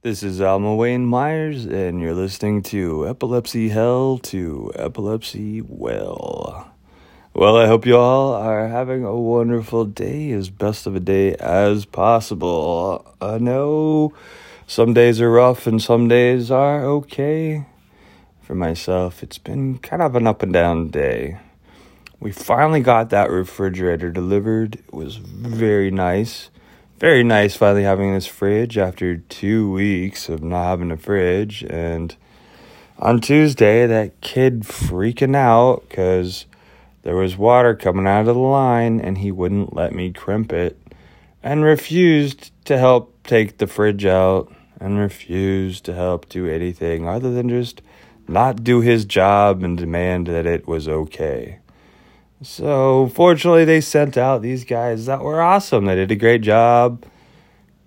This is Alma Wayne Myers, and you're listening to Epilepsy Hell to Epilepsy Well. Well, I hope you all are having a wonderful day, as best of a day as possible. I know some days are rough and some days are okay. For myself, it's been kind of an up and down day. We finally got that refrigerator delivered. It was very nice very nice finally having this fridge after two weeks of not having a fridge. And on Tuesday, that kid freaking out because there was water coming out of the line and he wouldn't let me crimp it and refused to help take the fridge out and refused to help do anything other than just not do his job and demand that it was okay. So, fortunately, they sent out these guys that were awesome. They did a great job,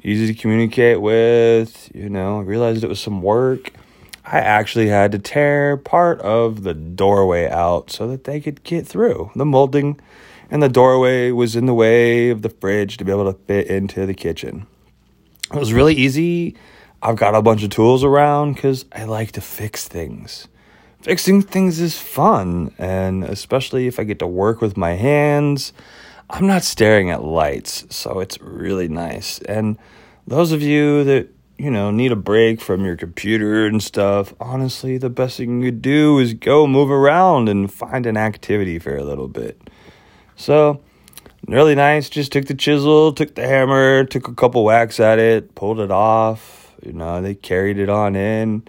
easy to communicate with. You know, realized it was some work. I actually had to tear part of the doorway out so that they could get through. The molding and the doorway was in the way of the fridge to be able to fit into the kitchen. It was really easy. I've got a bunch of tools around because I like to fix things fixing things is fun, and especially if I get to work with my hands, I'm not staring at lights, so it's really nice. And those of you that you know need a break from your computer and stuff, honestly, the best thing you could do is go move around and find an activity for a little bit. So, really nice. Just took the chisel, took the hammer, took a couple whacks at it, pulled it off. You know, they carried it on in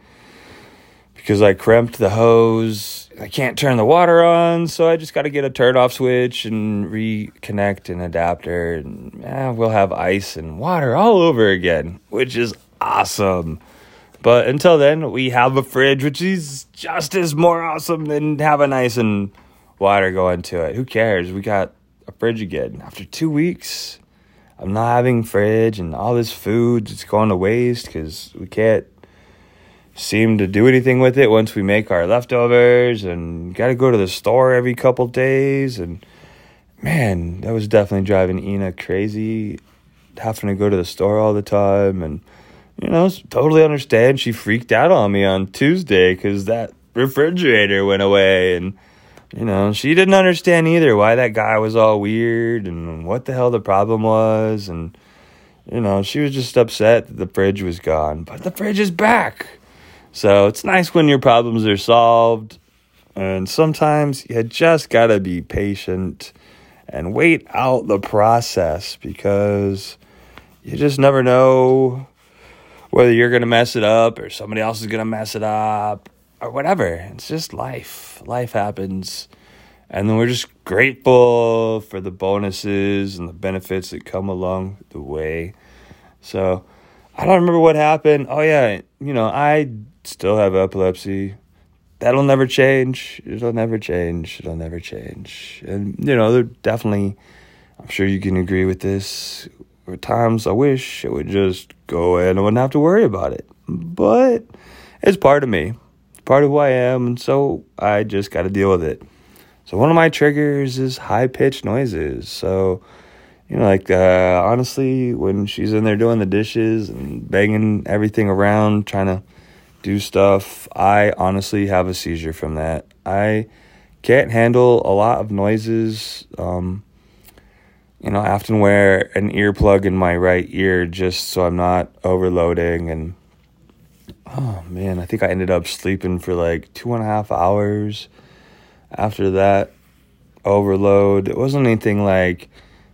because I crimped the hose. I can't turn the water on, so I just got to get a turn off switch and reconnect an adapter, and eh, we'll have ice and water all over again, which is awesome. But until then, we have a fridge, which is just as more awesome than having ice and water going to it. Who cares? We got a fridge again after two weeks. I'm not having fridge and all this food it's going to waste because we can't seem to do anything with it once we make our leftovers and got to go to the store every couple days. And man that was definitely driving ina crazy having to go to the store all the time. And you know totally understand. She freaked out on me on tuesday because that refrigerator went away. And you know she didn't understand either why that guy was all weird and what the hell the problem was. And you know she was just upset that the fridge was gone. But the fridge is back so it's nice when your problems are solved. And sometimes you just got to be patient and wait out the process because you just never know whether you're going to mess it up or somebody else is going to mess it up or whatever. It's just life. Life happens. And then we're just grateful for the bonuses and the benefits that come along the way. So I don't remember what happened. Oh, yeah. You know, I still have epilepsy. That'll never change. It'll never change. It'll never change. And, you know, there definitely, I'm sure you can agree with this. At times I wish it would just go and I wouldn't have to worry about it. But it's part of me, it's part of who I am. And so I just got to deal with it. So one of my triggers is high pitched noises. So, you know, like uh, honestly, when she's in there doing the dishes and banging everything around, trying to do stuff. I honestly have a seizure from that. I can't handle a lot of noises. Um, you know, I often wear an earplug in my right ear just so I'm not overloading. And oh man, I think I ended up sleeping for like two and a half hours after that overload. It wasn't anything like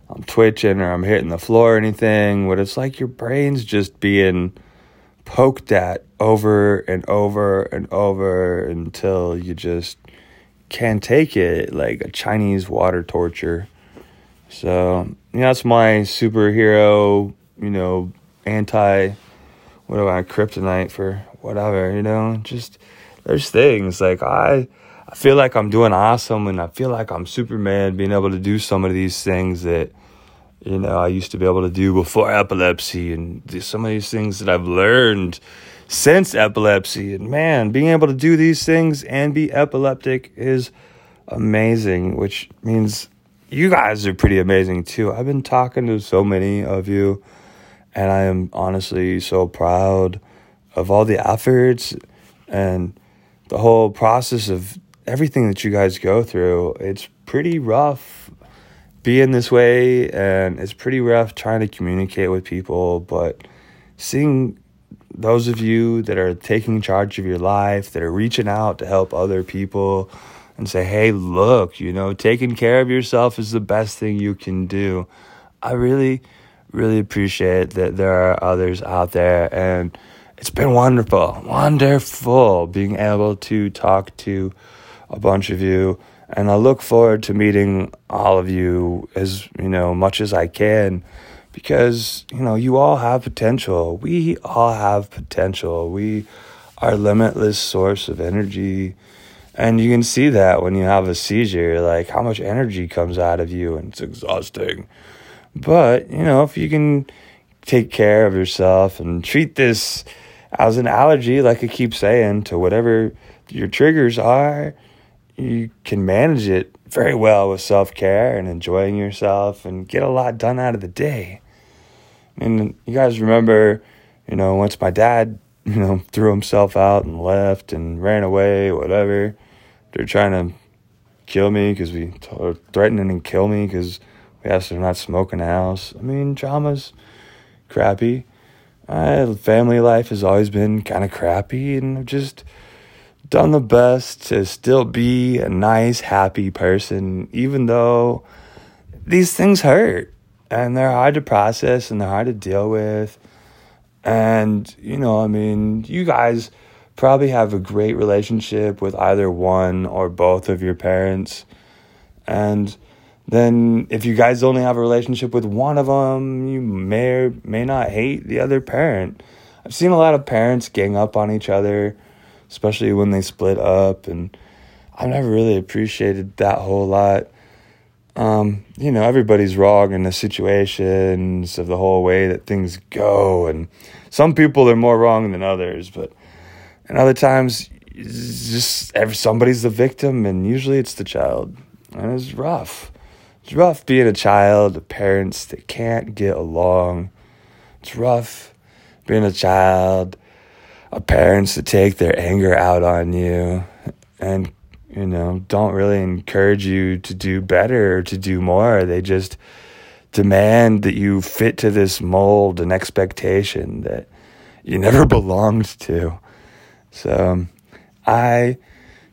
I'm twitching or I'm hitting the floor or anything, but it's like your brain's just being poked at over and over and over until you just can't take it like a Chinese water torture. So, yeah, that's my superhero, you know, anti, what I, kryptonite for whatever, you know, just there's things like I, I feel like I'm doing awesome and I feel like I'm Superman being able to do some of these things that you know, I used to be able to do before epilepsy and some of these things that I've learned since epilepsy. And man, being able to do these things and be epileptic is amazing, which means you guys are pretty amazing too. I've been talking to so many of you, and I am honestly so proud of all the efforts and the whole process of everything that you guys go through. It's pretty rough being this way, and it's pretty rough trying to communicate with people. But seeing those of you that are taking charge of your life, that are reaching out to help other people and say, hey, look, you know, taking care of yourself is the best thing you can do. I really, really appreciate that there are others out there. And it's been wonderful, wonderful being able to talk to a bunch of you. And I look forward to meeting all of you as, you know, much as I can because, you know, you all have potential. We all have potential. We are limitless source of energy. And you can see that when you have a seizure, like how much energy comes out of you and it's exhausting. But, you know, if you can take care of yourself and treat this as an allergy, like I keep saying, to whatever your triggers are, you can manage it very well with self care and enjoying yourself and get a lot done out of the day. And you guys remember, you know, once my dad, you know, threw himself out and left and ran away, whatever, they're trying to kill me because we are threatening and kill me because we asked them not smoke in the house. I mean, drama's crappy. Family life has always been kind of crappy, and I've just done the best to still be a nice, happy person, even though these things hurt and they're hard to process and they're hard to deal with. And, you know, I mean, you guys probably have a great relationship with either one or both of your parents. And then if you guys only have a relationship with one of them, you may or may not hate the other parent. I've seen a lot of parents gang up on each other, especially when they split up. And I've never really appreciated that whole lot um, you know, everybody's wrong in the situations of the whole way that things go. And some people are more wrong than others, but and other times, just every, somebody's the victim, and usually it's the child. And it's rough. It's rough being a child of parents that can't get along. It's rough being a child parents to take their anger out on you and you know, don't really encourage you to do better to do more. They just demand that you fit to this mold and expectation that you never belonged to. So um, I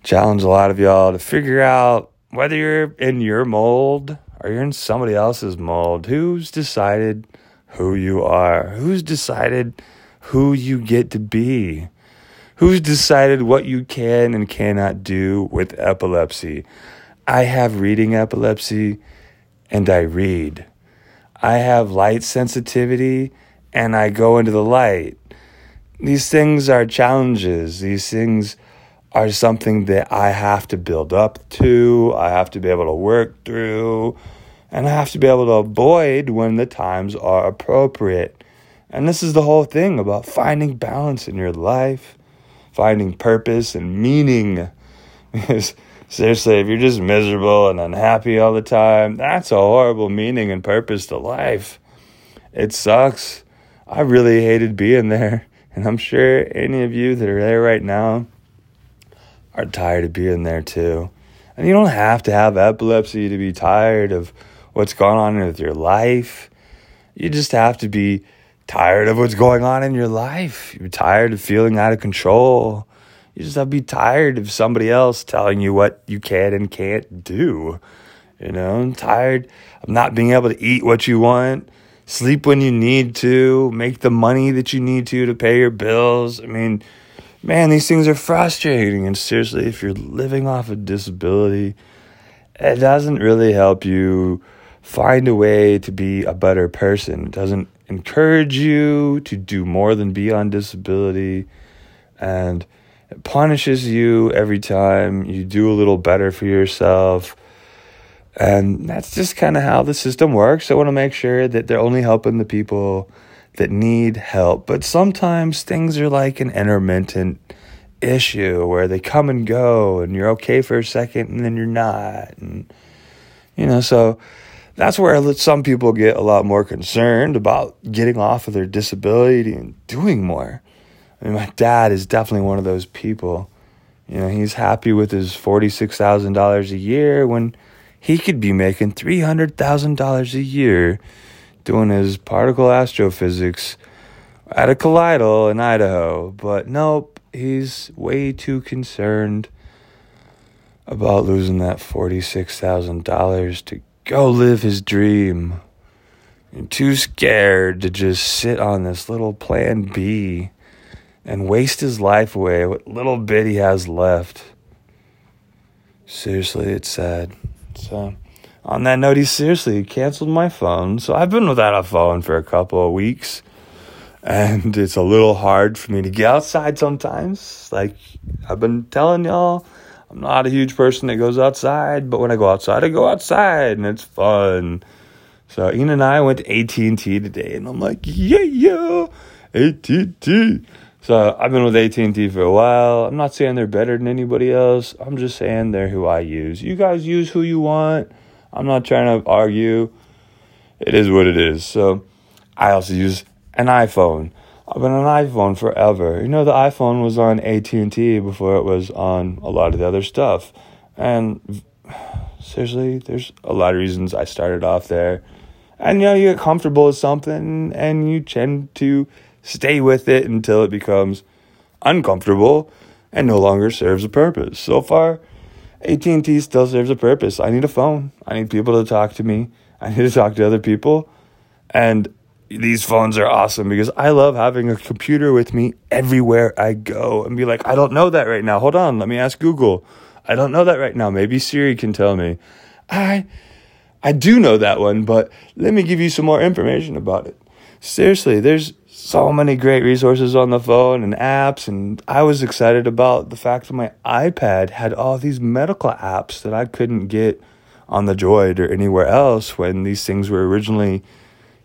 challenge a lot of y'all to figure out whether you're in your mold or you're in somebody else's mold. Who's decided who you are? Who's decided who you get to be? Who's decided what you can and cannot do with epilepsy? I have reading epilepsy and I read. I have light sensitivity and I go into the light. These things are challenges. These things are something that I have to build up to, I have to be able to work through, and I have to be able to avoid when the times are appropriate. And this is the whole thing about finding balance in your life finding purpose and meaning. Because seriously, if you're just miserable and unhappy all the time, that's a horrible meaning and purpose to life. It sucks. I really hated being there. And I'm sure any of you that are there right now are tired of being there too. And you don't have to have epilepsy to be tired of what's going on with your life. You just have to be tired of what's going on in your life. You're tired of feeling out of control. You just have to be tired of somebody else telling you what you can and can't do. You know, I'm tired of not being able to eat what you want, sleep when you need to, make the money that you need to to pay your bills. I mean, man, these things are frustrating. And seriously, if you're living off a disability, it doesn't really help you find a way to be a better person. It doesn't encourage you to do more than be on disability and it punishes you every time you do a little better for yourself. And that's just kind of how the system works. I want to make sure that they're only helping the people that need help. But sometimes things are like an intermittent issue where they come and go and you're okay for a second and then you're not. And, you know, so that's where some people get a lot more concerned about getting off of their disability and doing more. I mean, my dad is definitely one of those people. You know, he's happy with his $46,000 a year when he could be making $300,000 a year doing his particle astrophysics at a collider in Idaho. But nope, he's way too concerned about losing that $46,000 to go live his dream. And too scared to just sit on this little plan B and waste his life away, what little bit he has left. Seriously, it's sad. So, on that note, he seriously canceled my phone. So, I've been without a phone for a couple of weeks. And it's a little hard for me to get outside sometimes. Like I've been telling y'all, I'm not a huge person that goes outside, but when I go outside, I go outside and it's fun. So Ian and I went to AT&T today and I'm like, yeah, yeah, AT&T. So I've been with AT&T for a while. I'm not saying they're better than anybody else. I'm just saying they're who I use. You guys use who you want. I'm not trying to argue. It is what it is. So I also use an iPhone. I've been on iPhone forever. You know, the iPhone was on AT&T before it was on a lot of the other stuff. And seriously, there's a lot of reasons I started off there. And you know, you get comfortable with something and you tend to stay with it until it becomes uncomfortable and no longer serves a purpose. So far, AT&T still serves a purpose. I need a phone. I need people to talk to me. I need to talk to other people. And these phones are awesome because I love having a computer with me everywhere I go and be like, I don't know that right now. Hold on, let me ask Google. I don't know that right now. Maybe Siri can tell me. I I do know that one, but let me give you some more information about it. Seriously, there's so many great resources on the phone and apps and I was excited about the fact that my iPad had all these medical apps that I couldn't get on the Droid or anywhere else when these things were originally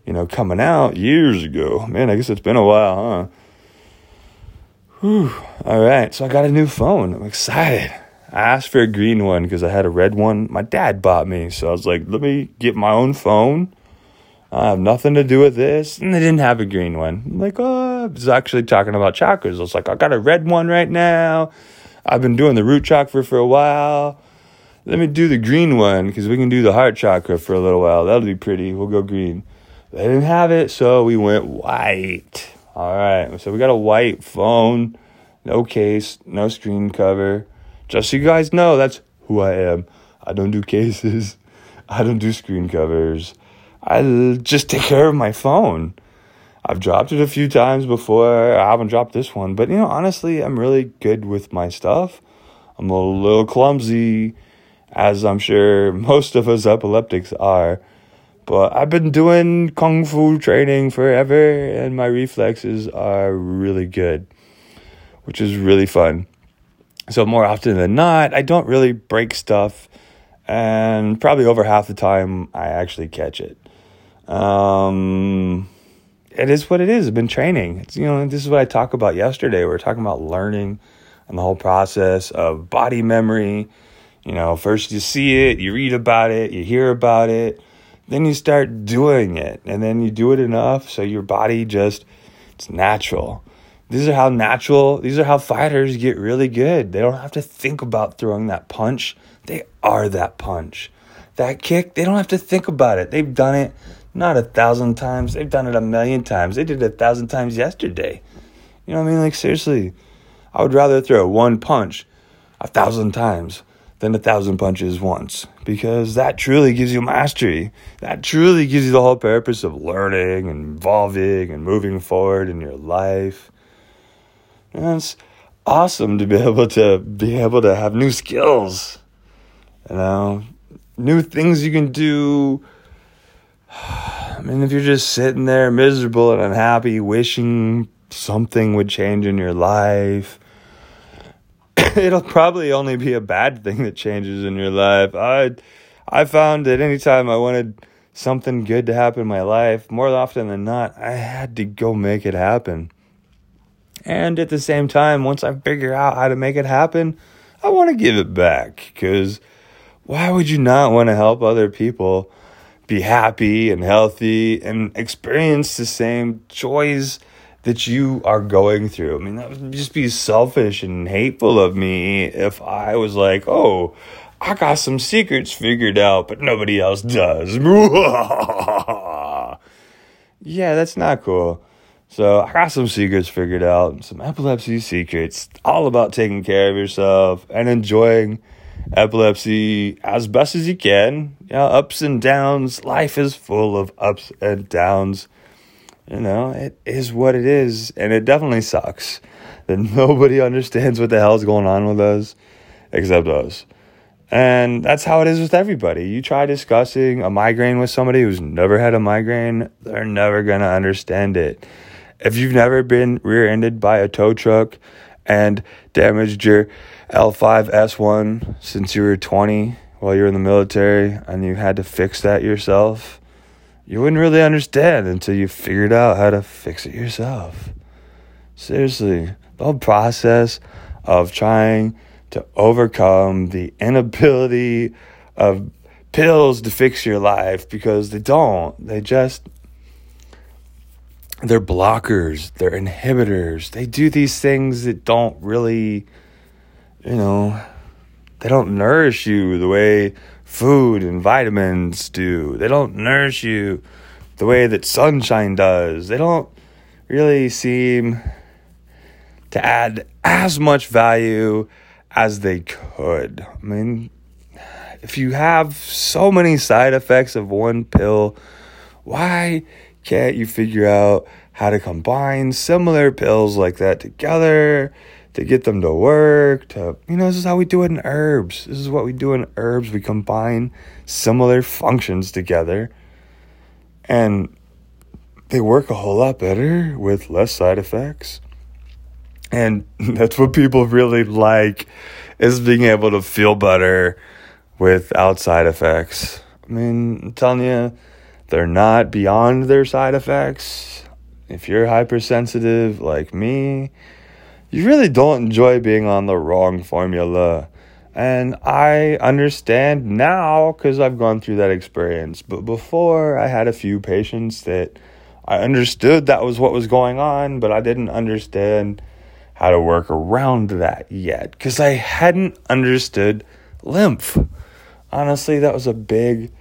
you know, coming out years ago. Man, I guess it's been a while, huh? Whew. All right, so I got a new phone. I'm excited. I asked for a green one because I had a red one. My dad bought me, so I was like, let me get my own phone. I have nothing to do with this. And they didn't have a green one. I'm like, oh, I was actually talking about chakras. I was like, I got a red one right now. I've been doing the root chakra for a while. Let me do the green one because we can do the heart chakra for a little while. That'll be pretty. We'll go green. They didn't have it, so we went white. All right, so we got a white phone, no case, no screen cover. Just so you guys know, that's who I am. I don't do cases, I don't do screen covers. I just take care of my phone. I've dropped it a few times before. I haven't dropped this one, but you know, honestly, I'm really good with my stuff. I'm a little clumsy, as I'm sure most of us epileptics are. But I've been doing kung fu training forever, and my reflexes are really good, which is really fun. So, more often than not, I don't really break stuff, and probably over half the time, I actually catch it. Um, it is what it is. I've been training. It's, you know, this is what I talked about yesterday. We were talking about learning and the whole process of body memory. You know, first you see it, you read about it, you hear about it then you start doing it and then you do it enough so your body just it's natural. These are how natural these are how fighters get really good. They don't have to think about throwing that punch. They are that punch. That kick they don't have to think about it. They've done it not a thousand times they've done it a million times. They did it a thousand times yesterday. You know what i mean? Like seriously i would rather throw one punch a thousand times than a thousand punches once because that truly gives you mastery. That truly gives you the whole purpose of learning and evolving and moving forward in your life. And it's awesome to be able to be able to have new skills. You know, new things you can do. I mean, if you're just sitting there miserable and unhappy, wishing something would change in your life, it'll probably only be a bad thing that changes in your life. I I found that anytime I wanted something good to happen in my life, more often than not, I had to go make it happen. And at the same time, once I figure out how to make it happen, I want to give it back because why would you not want to help other people be happy and healthy and experience the same joys that you are going through. I mean, that would just be selfish and hateful of me if I was like, oh, I got some secrets figured out, but nobody else does. yeah, that's not cool. So I got some secrets figured out, some epilepsy secrets, all about taking care of yourself and enjoying epilepsy as best as you can. Know, ups and downs. Life is full of ups and downs. You know, it is what it is, and it definitely sucks that nobody understands what the hell's going on with us except us. And that's how it is with everybody. You try discussing a migraine with somebody who's never had a migraine, they're never going to understand it. If you've never been rear ended by a tow truck and damaged your L5S1 since you were 20 while you were in the military and you had to fix that yourself, you wouldn't really understand until you figured out how to fix it yourself. Seriously, the whole process of trying to overcome the inability of pills to fix your life because they don't. They just they're blockers, they're inhibitors. They do these things that don't really you know, they don't nourish you the way food and vitamins do. They don't nourish you the way that sunshine does. They don't really seem to add as much value as they could. I mean, if you have so many side effects of one pill, why can't you figure out how to combine similar pills like that together to get them to work? To, you know, this is how we do it in herbs. This is what we do in herbs. We combine similar functions together and they work a whole lot better with less side effects. And that's what people really like is being able to feel better without side effects. I mean, I'm telling you, they're not beyond their side effects. If you're hypersensitive like me, you really don't enjoy being on the wrong formula. And I understand now because I've gone through that experience. But before, I had a few patients that I understood that was what was going on, but I didn't understand how to work around that yet because I hadn't understood lymph. Honestly, that was a big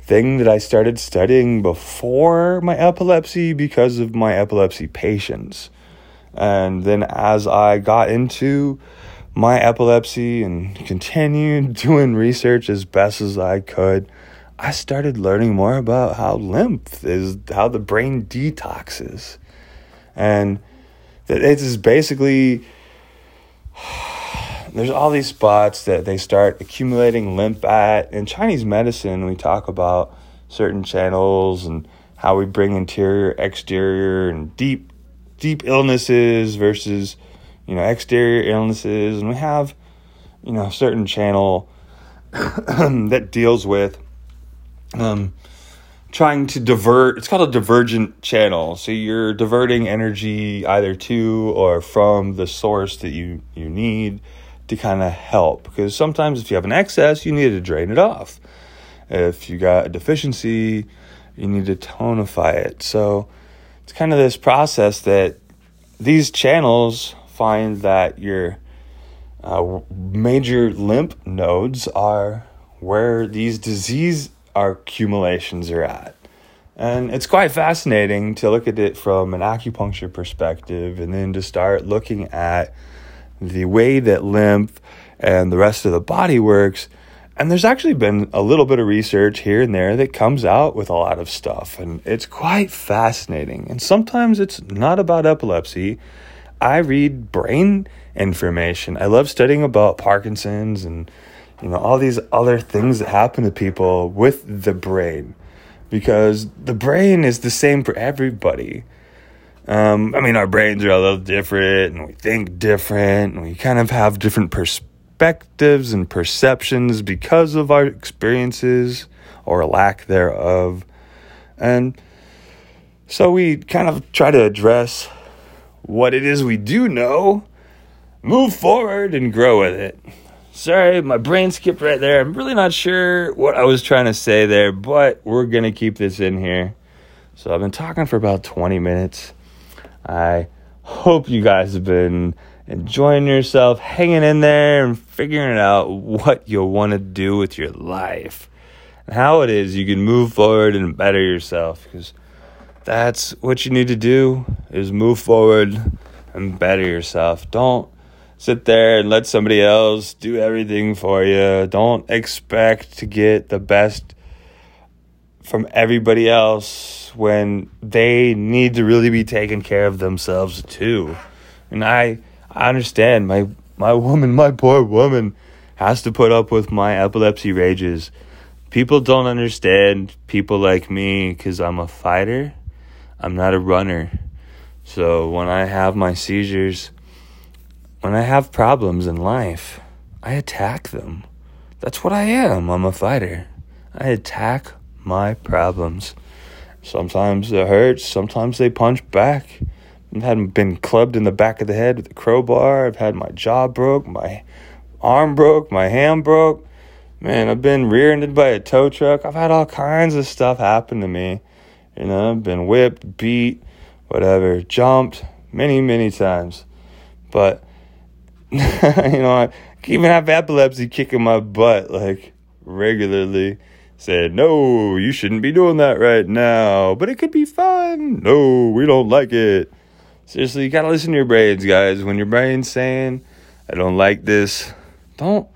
thing that I started studying before my epilepsy because of my epilepsy patients. And then as I got into my epilepsy and continued doing research as best as I could, I started learning more about how lymph is, how the brain detoxes. And that it is basically there's all these spots that they start accumulating lymph at. In Chinese medicine, we talk about certain channels and how we bring interior, exterior, and deep, deep illnesses versus, you know, exterior illnesses. And we have, you know, a certain channel that deals with um, trying to divert it's called a divergent channel. So you're diverting energy either to or from the source that you you need to kind of help. Because sometimes if you have an excess you need to drain it off. If you got a deficiency you need to tonify it. So it's kind of this process that these channels find that your uh, major lymph nodes are where these disease accumulations are at. And it's quite fascinating to look at it from an acupuncture perspective and then to start looking at the way that lymph and the rest of the body works. And there's actually been a little bit of research here and there that comes out with a lot of stuff. And it's quite fascinating. And sometimes it's not about epilepsy. I read brain information. I love studying about Parkinson's and you know, all these other things that happen to people with the brain because the brain is the same for everybody. Um, I mean, our brains are a little different and we think different and we kind of have different perspectives and perceptions because of our experiences or lack thereof. And so we kind of try to address what it is we do know, move forward, and grow with it. Sorry, my brain skipped right there. I'm really not sure what I was trying to say there, but we're going to keep this in here. So I've been talking for about 20 minutes. I hope you guys have been enjoying yourself, hanging in there, and figuring out what you want to do with your life and how it is you can move forward and better yourself because that's what you need to do is move forward and better yourself. Don't sit there and let somebody else do everything for you. Don't expect to get the best from everybody else when they need to really be taking care of themselves too. And I I understand my my woman, my poor woman has to put up with my epilepsy rages. People don't understand people like me cuz I'm a fighter. I'm not a runner. So when I have my seizures, when I have problems in life, I attack them. That's what I am. I'm a fighter. I attack my problems. Sometimes it hurts, sometimes they punch back. I've had been clubbed in the back of the head with a crowbar. I've had my jaw broke, my arm broke, my hand broke. Man, I've been rear-ended by a tow truck. I've had all kinds of stuff happen to me. You know, I've been whipped, beat, whatever, jumped many, many times. But you know, I even have epilepsy kicking my butt like regularly said, No, you shouldn't be doing that right now, but it could be fun. No, we don't like it. Seriously, you gotta listen to your brains, guys. When your brain's saying, I don't like this, don't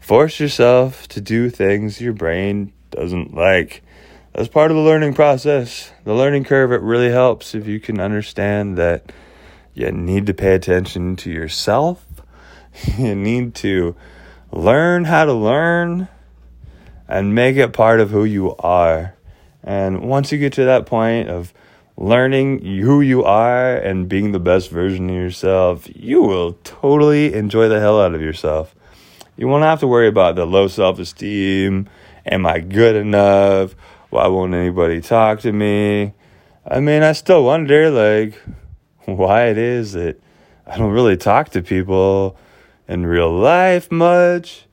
force yourself to do things your brain doesn't like. That's part of the learning process. The learning curve, it really helps if you can understand that you need to pay attention to yourself. You need to learn how to learn and make it part of who you are. And once you get to that point of learning who you are and being the best version of yourself, you will totally enjoy the hell out of yourself. You won't have to worry about the low self esteem. Am I good enough? Why won't anybody talk to me? I mean, I still wonder, like, why it is that I don't really talk to people in real life much.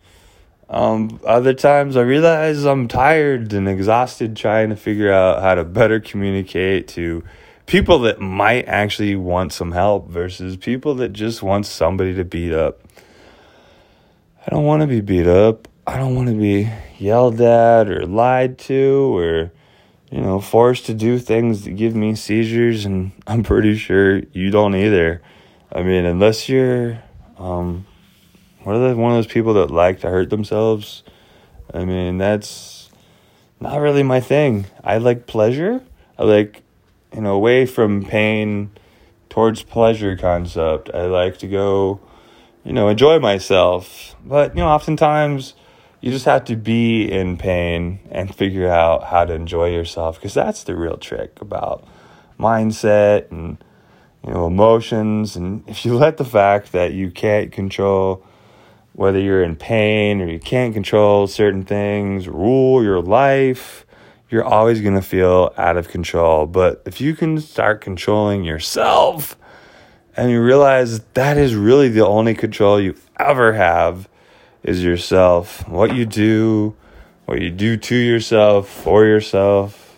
Um, other times I realize I'm tired and exhausted trying to figure out how to better communicate to people that might actually want some help versus people that just want somebody to beat up. I don't want to be beat up. I don't want to be yelled at or lied to or, you know, forced to do things that give me seizures. And I'm pretty sure you don't either. I mean, unless you're, um, what are the, one of those people that like to hurt themselves? I mean, that's not really my thing. I like pleasure. I like, you know, away from pain towards pleasure concept. I like to go, you know, enjoy myself. But, you know, oftentimes you just have to be in pain and figure out how to enjoy yourself because that's the real trick about mindset and, you know, emotions. And if you let the fact that you can't control whether you're in pain or you can't control certain things, rule your life, you're always going to feel out of control. But if you can start controlling yourself and you realize that is really the only control you ever have is yourself, what you do, what you do to yourself, for yourself,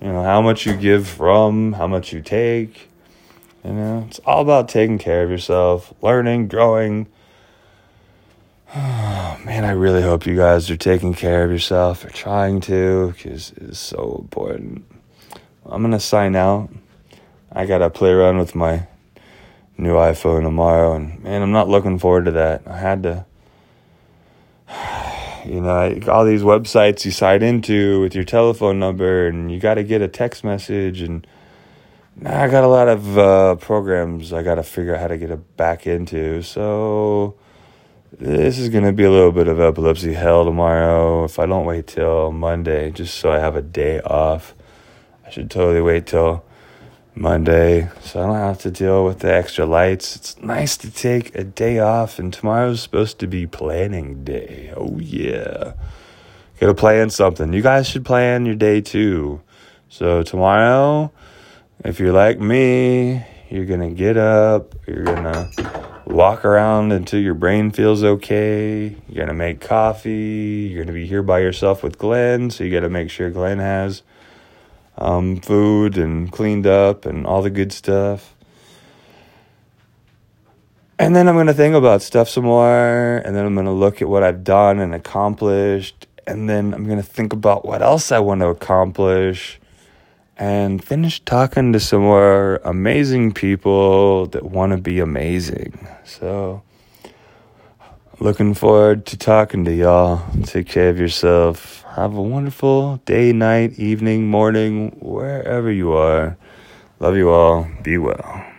you know, how much you give from, how much you take. You know, it's all about taking care of yourself, learning, growing Oh, man, I really hope you guys are taking care of yourself or trying to because it's so important. I'm going to sign out. I got to play around with my new iPhone tomorrow, and man, I'm not looking forward to that. I had to, you know, all these websites you sign into with your telephone number, and you got to get a text message, and I got a lot of uh, programs I got to figure out how to get it back into. So this is going to be a little bit of epilepsy hell tomorrow if I don't wait till Monday, just so I have a day off. I should totally wait till Monday so I don't have to deal with the extra lights. It's nice to take a day off, and tomorrow's supposed to be planning day. Oh, yeah. Gotta plan something. You guys should plan your day too. So, tomorrow, if you're like me, you're gonna get up, you're gonna walk around until your brain feels okay. You're going to make coffee. You're going to be here by yourself with Glenn, so you got to make sure Glenn has um, food and cleaned up and all the good stuff. And then I'm going to think about stuff some more. And then I'm going to look at what I've done and accomplished. And then I'm going to think about what else I want to accomplish. And finish talking to some more amazing people that want to be amazing. So, looking forward to talking to y'all. Take care of yourself. Have a wonderful day, night, evening, morning, wherever you are. Love you all. Be well.